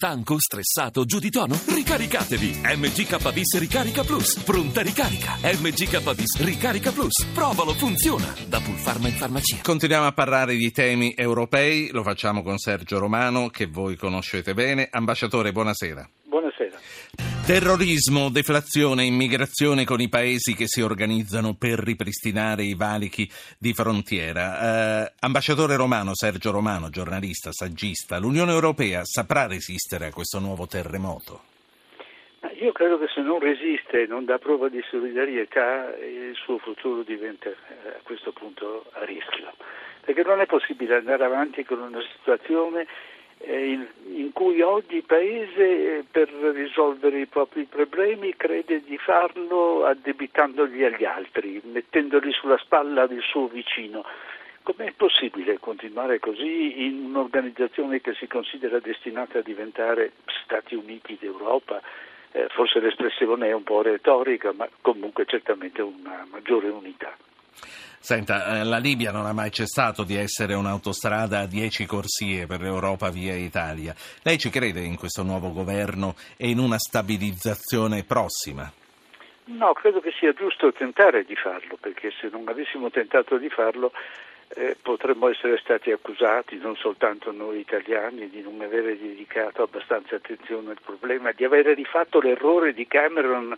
Stanco, stressato, giù di tono? Ricaricatevi! MGK Ricarica Plus. Pronta ricarica. MGK Ricarica Plus. Provalo, funziona. Da Pulfarma in farmacia. Continuiamo a parlare di temi europei, lo facciamo con Sergio Romano, che voi conoscete bene. Ambasciatore, buonasera. Buonasera. Terrorismo, deflazione, immigrazione con i paesi che si organizzano per ripristinare i valichi di frontiera. Eh, ambasciatore Romano, Sergio Romano, giornalista, saggista, l'Unione Europea saprà resistere a questo nuovo terremoto? Io credo che se non resiste, non dà prova di solidarietà, il suo futuro diventa eh, a questo punto a rischio. Perché non è possibile andare avanti con una situazione in, in, cui ogni paese eh, per risolvere i propri problemi crede di farlo addebitandoli agli altri, mettendoli sulla spalla del suo vicino. Com'è possibile continuare così in un'organizzazione che si considera destinata a diventare Stati Uniti d'Europa? Eh, forse l'espressione è un po' retorica, ma comunque certamente una maggiore unità. Senta, eh, la Libia non ha mai cessato di essere un'autostrada a dieci corsie per l'Europa via Italia. Lei ci crede in questo nuovo governo e in una stabilizzazione prossima? No, credo che sia giusto tentare di farlo, perché se non avessimo tentato di farlo eh, potremmo essere stati accusati, non soltanto noi italiani, di non avere dedicato abbastanza attenzione al problema, di avere rifatto l'errore di Cameron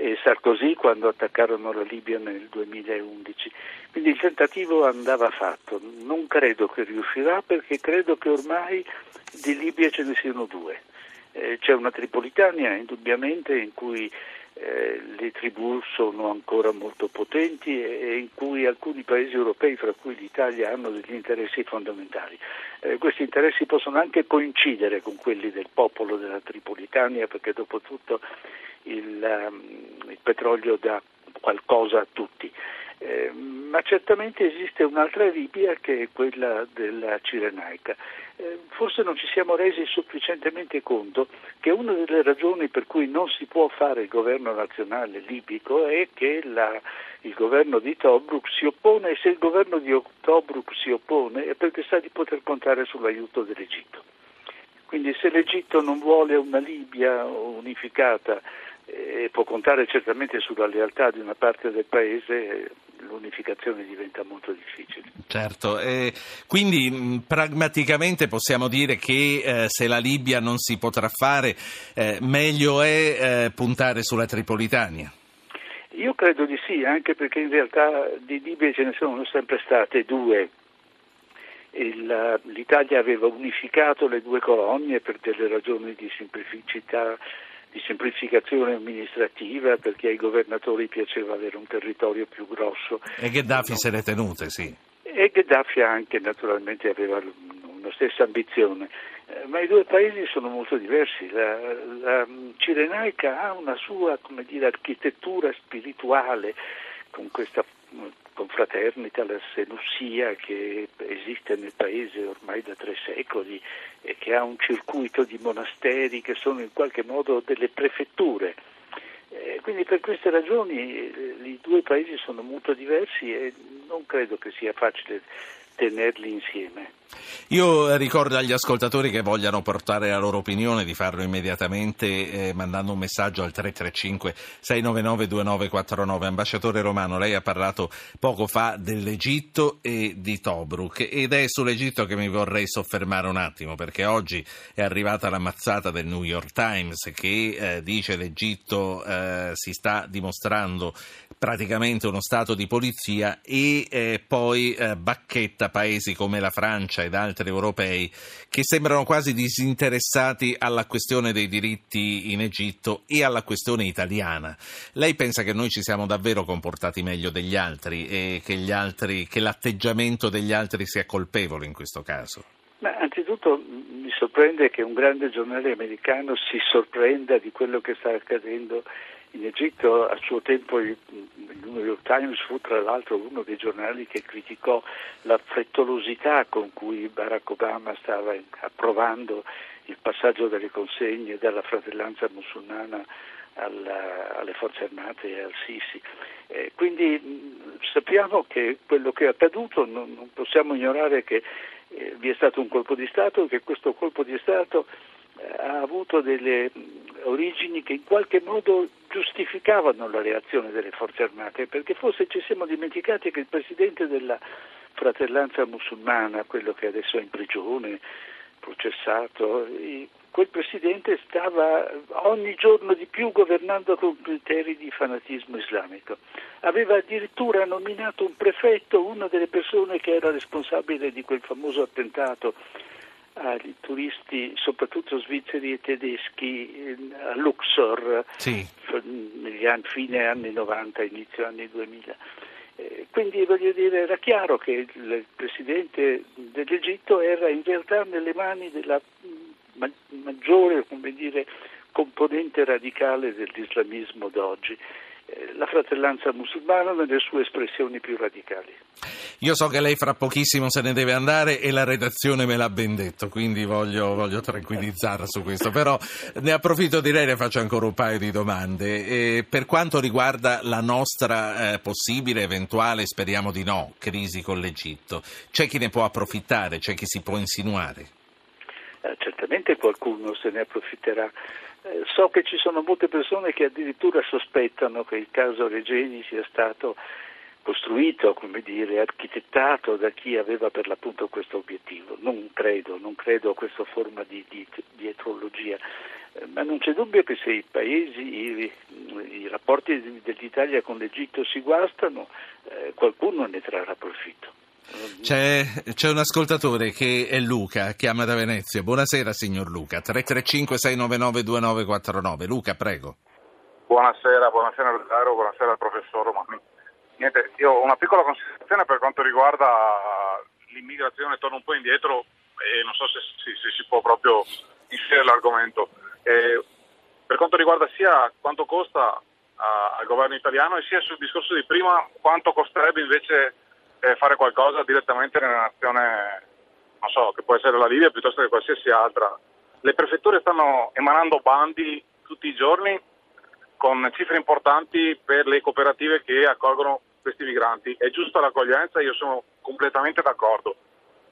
e Sarkozy quando attaccarono la Libia nel 2011. Quindi il tentativo andava fatto. Non credo che riuscirà perché credo che ormai di Libia ce ne siano due. Eh, c'è una Tripolitania indubbiamente in cui eh, le tribù sono ancora molto potenti e, in cui alcuni paesi europei, fra cui l'Italia, hanno degli interessi fondamentali. Eh, questi interessi possono anche coincidere con quelli del popolo della Tripolitania perché dopo tutto il, um, il petrolio dà qualcosa a tutti. Eh, ma certamente esiste un'altra Libia che è quella della Cirenaica. Eh, forse non ci siamo resi sufficientemente conto che una delle ragioni per cui non si può fare il governo nazionale libico è che la, il governo di Tobruk si oppone e se il governo di Tobruk si oppone è perché sa di poter contare sull'aiuto dell'Egitto. Quindi se l'Egitto non vuole una Libia unificata e può contare certamente sulla lealtà di una parte del paese, l'unificazione diventa molto difficile. Certo, eh, quindi mh, pragmaticamente possiamo dire che eh, se la Libia non si potrà fare, eh, meglio è eh, puntare sulla Tripolitania. Io credo di sì, anche perché in realtà di Libia ce ne sono sempre state due. Il, L'Italia aveva unificato le due colonie per delle ragioni di semplicità di semplificazione amministrativa perché ai governatori piaceva avere un territorio più grosso. E Gheddafi no. se le tenute, sì. E Gheddafi anche naturalmente aveva una stessa ambizione, eh, ma i due paesi sono molto diversi. La, la Cirenaica ha una sua dire, architettura spirituale con questa confraternita, la senussia che esiste nel paese ormai da tre secoli e che ha un circuito di monasteri che sono in qualche modo delle prefetture. Eh, quindi per queste ragioni eh, i due paesi sono molto diversi e non credo che sia facile tenerli insieme. Io ricordo agli ascoltatori che vogliano portare la loro opinione di farlo immediatamente eh, mandando un messaggio al 335 699 2949. Ambasciatore Romano, lei ha parlato poco fa dell'Egitto e di Tobruk ed è sull'Egitto che mi vorrei soffermare un attimo perché oggi è arrivata la mazzata del New York Times che eh, dice l'Egitto eh, si sta dimostrando praticamente uno stato di polizia e eh, poi eh, bacchetta paesi come la Francia ed altri europei che sembrano quasi disinteressati alla questione dei diritti in Egitto e alla questione italiana. Lei pensa che noi ci siamo davvero comportati meglio degli altri e che, altri, che l'atteggiamento degli altri sia colpevole in questo caso? Ma anzitutto mi sorprende che un grande giornale americano si sorprenda di quello che sta accadendo in Egitto a suo tempo il, New York Times fu tra l'altro uno dei giornali che criticò la frettolosità con cui Barack Obama stava approvando il passaggio delle consegne dalla fratellanza musulmana alla, alle forze armate e al Sisi. Eh, quindi sappiamo che quello che è accaduto non, non possiamo ignorare che eh, vi è stato un colpo di Stato e che questo colpo di Stato ha avuto delle origini che in qualche modo giustificavano la reazione delle forze armate, perché forse ci siamo dimenticati che il presidente della fratellanza musulmana, quello che adesso è in prigione, processato, quel presidente stava ogni giorno di più governando con criteri di fanatismo islamico. Aveva addirittura nominato un prefetto, una delle persone che era responsabile di quel famoso attentato agli turisti, soprattutto svizzeri e tedeschi, a Luxor, sì. negli anni, fine anni 90, inizio anni 2000. Eh, quindi voglio dire, era chiaro che il presidente dell'Egitto era in realtà nelle mani della maggiore dire, componente radicale dell'islamismo d'oggi la fratellanza musulmana nelle sue espressioni più radicali. Io so che lei fra pochissimo se ne deve andare e la redazione me l'ha ben detto, quindi voglio, voglio tranquillizzarla su questo, però ne approfitto di lei e faccio ancora un paio di domande. E per quanto riguarda la nostra eh, possibile, eventuale, speriamo di no, crisi con l'Egitto, c'è chi ne può approfittare, c'è chi si può insinuare? Eh, certamente qualcuno se ne approfitterà. Eh, so che ci sono molte persone che addirittura sospettano che il caso Regeni sia stato costruito, come dire, architettato da chi aveva per l'appunto questo obiettivo. Non credo, non credo a questa forma di, di, di etrologia, eh, ma non c'è dubbio che se i paesi, i, i rapporti dell'Italia con l'Egitto si guastano, eh, qualcuno ne trarrà profitto. C'è, c'è, un ascoltatore che è Luca, chiama da Venezia. Buonasera signor Luca, 335-699-2949. Luca, prego. Buonasera, buonasera Caro, buonasera al professor Romani. Niente, io ho una piccola considerazione per quanto riguarda l'immigrazione, torno un po' indietro e non so se, se, se si può proprio inserire l'argomento. Eh, per quanto riguarda sia quanto costa a, al governo italiano e sia sul discorso di prima quanto costerebbe invece eh, fare qualcosa direttamente nella nazione, non so, che può essere la Libia piuttosto che qualsiasi altra. Le prefetture stanno emanando bandi tutti i giorni con cifre importanti per le cooperative che accolgono questi migranti. È giusta l'accoglienza, io sono completamente d'accordo,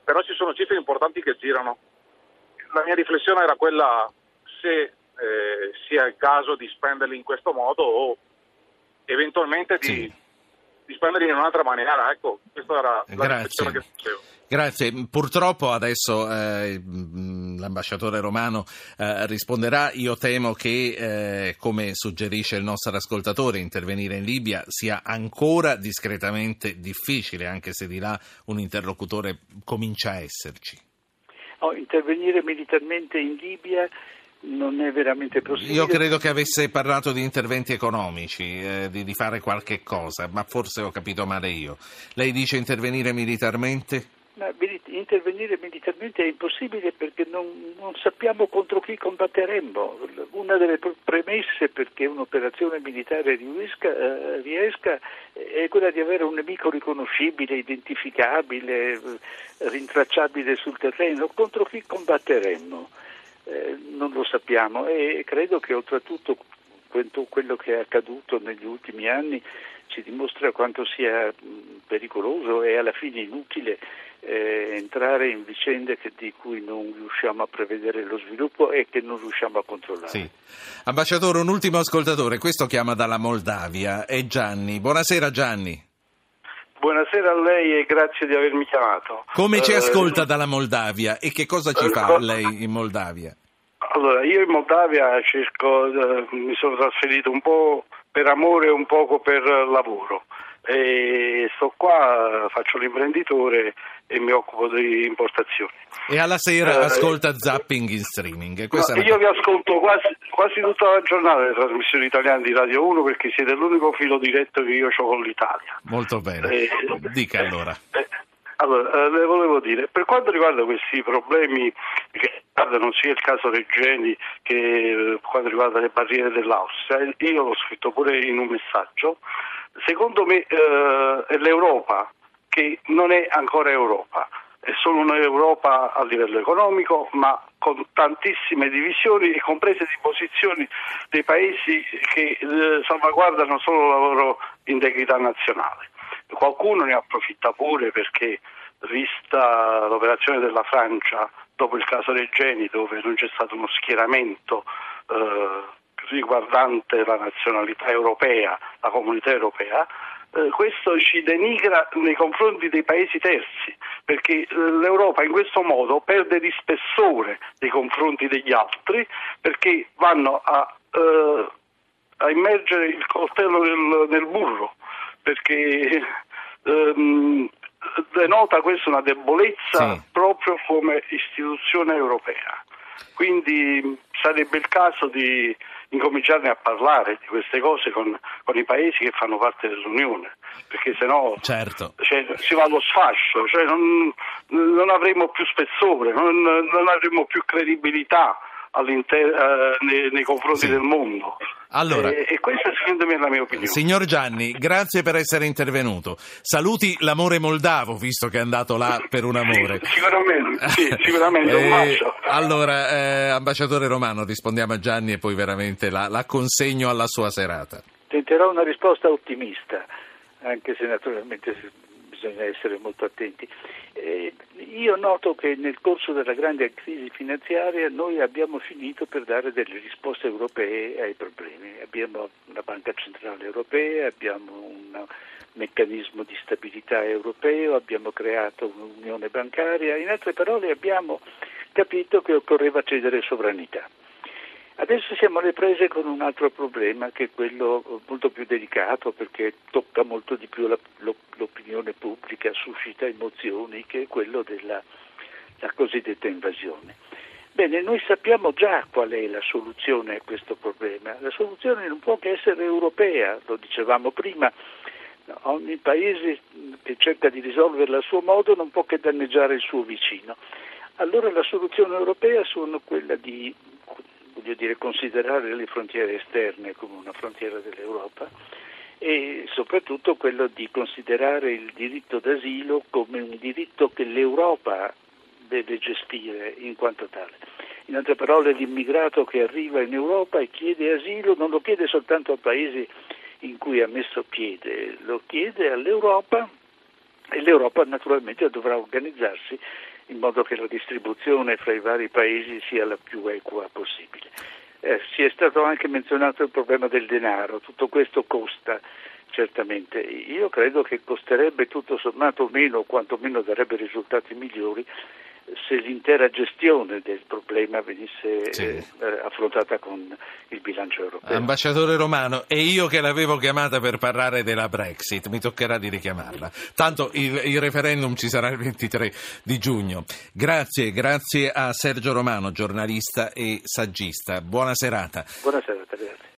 però ci sono cifre importanti che girano. La mia riflessione era quella se eh, sia il caso di spenderli in questo modo o eventualmente di... Sì di spenderli in un'altra maniera. Ecco, questa era la Grazie. che facevo. Grazie. Purtroppo adesso eh, l'ambasciatore romano eh, risponderà. Io temo che, eh, come suggerisce il nostro ascoltatore, intervenire in Libia sia ancora discretamente difficile, anche se di là un interlocutore comincia a esserci. Oh, intervenire militarmente in Libia non è veramente possibile. Io credo che avesse parlato di interventi economici, eh, di, di, fare qualche cosa, ma forse ho capito male io. Lei dice intervenire militarmente? Ma, intervenire militarmente è impossibile perché non, non, sappiamo contro chi combatteremmo. Una delle premesse perché un'operazione militare riesca, eh, riesca è quella di avere un nemico riconoscibile, identificabile, eh, rintracciabile sul terreno. Contro chi combatteremmo? Eh, non lo sappiamo e credo che oltretutto quello che è accaduto negli ultimi anni ci dimostra quanto sia pericoloso e alla fine inutile eh, entrare in vicende che, di cui non riusciamo a prevedere lo sviluppo e che non riusciamo a controllare. Sì. Ambasciatore, un ultimo ascoltatore, questo chiama dalla Moldavia, è Gianni. Buonasera Gianni. Buonasera a lei e grazie di avermi chiamato. Come ci eh, ascolta dalla Moldavia e che cosa ci fa lei in Moldavia? Allora, io in Moldavia cerco, eh, mi sono trasferito un po' per amore e un poco per lavoro e sto qua, faccio l'imprenditore e mi occupo di importazioni. E alla sera eh, ascolta zapping in streaming. No, io vi ascolto quasi, quasi, tutta la giornata le trasmissioni italiane di Radio 1 perché siete l'unico filo diretto che io ho con l'Italia. Molto bene. Eh, Dica allora. Eh, allora, eh, le volevo dire, per quanto riguarda questi problemi che riguardano sia il caso Regeni che eh, quanto riguarda le barriere dell'Austria, io l'ho scritto pure in un messaggio, secondo me eh, è l'Europa che non è ancora Europa, è solo un'Europa a livello economico, ma con tantissime divisioni e comprese di posizioni dei paesi che eh, salvaguardano solo la loro integrità nazionale. Qualcuno ne approfitta pure perché, vista l'operazione della Francia dopo il caso Regeni dove non c'è stato uno schieramento eh, riguardante la nazionalità europea, la comunità europea, eh, questo ci denigra nei confronti dei paesi terzi, perché l'Europa in questo modo perde di spessore nei confronti degli altri, perché vanno a, eh, a immergere il coltello nel, nel burro, perché ehm, denota questa una debolezza sì. proprio come istituzione europea. Quindi sarebbe il caso di incominciarne a parlare di queste cose con, con i paesi che fanno parte dell'Unione, perché sennò certo. cioè, si va allo sfascio, cioè non, non, avremo più spessore, non, non avremo più credibilità nei, nei, confronti sì. del mondo. Allora, e, e, questa secondo me è la mia opinione. Signor Gianni, grazie per essere intervenuto. Saluti l'amore moldavo, visto che è andato là per un amore. Sì, sicuramente, sì, sicuramente un bacio. Allora, eh, ambasciatore Romano, rispondiamo a Gianni e poi veramente la, la consegno alla sua serata. Tenterò una risposta ottimista, anche se naturalmente bisogna essere molto attenti. Eh, io noto che nel corso della grande crisi finanziaria noi abbiamo finito per dare delle risposte europee ai problemi. Abbiamo una banca centrale europea, abbiamo un meccanismo di stabilità europeo, abbiamo creato un'unione bancaria, in altre parole abbiamo capito che occorreva cedere sovranità. Adesso siamo alle prese con un altro problema che è quello molto più delicato perché tocca molto di più la, l'opinione pubblica, suscita emozioni, che è quello della cosiddetta invasione. Bene, noi sappiamo già qual è la soluzione a questo problema. La soluzione non può che essere europea, lo dicevamo prima, ogni paese che cerca di risolverla a suo modo non può che danneggiare il suo vicino. Allora la soluzione europea sono quella di voglio dire, considerare le frontiere esterne come una frontiera dell'Europa e soprattutto quello di considerare il diritto d'asilo come un diritto che l'Europa deve gestire in quanto tale. In altre parole, l'immigrato che arriva in Europa e chiede asilo non lo chiede soltanto a paesi in cui ha messo piede, lo chiede all'Europa e l'Europa naturalmente dovrà organizzarsi in modo che la distribuzione fra i vari paesi sia la più equa possibile. Eh, si è stato anche menzionato il problema del denaro, tutto questo costa certamente. Io credo che costerebbe tutto sommato meno quantomeno darebbe risultati migliori se l'intera gestione del problema venisse sì. eh, affrontata con il bilancio europeo. Ambasciatore Romano, e io che l'avevo chiamata per parlare della Brexit, mi toccherà di richiamarla. Tanto il, il referendum ci sarà il 23 di giugno. Grazie, grazie a Sergio Romano, giornalista e saggista. Buona serata. Buona serata, grazie.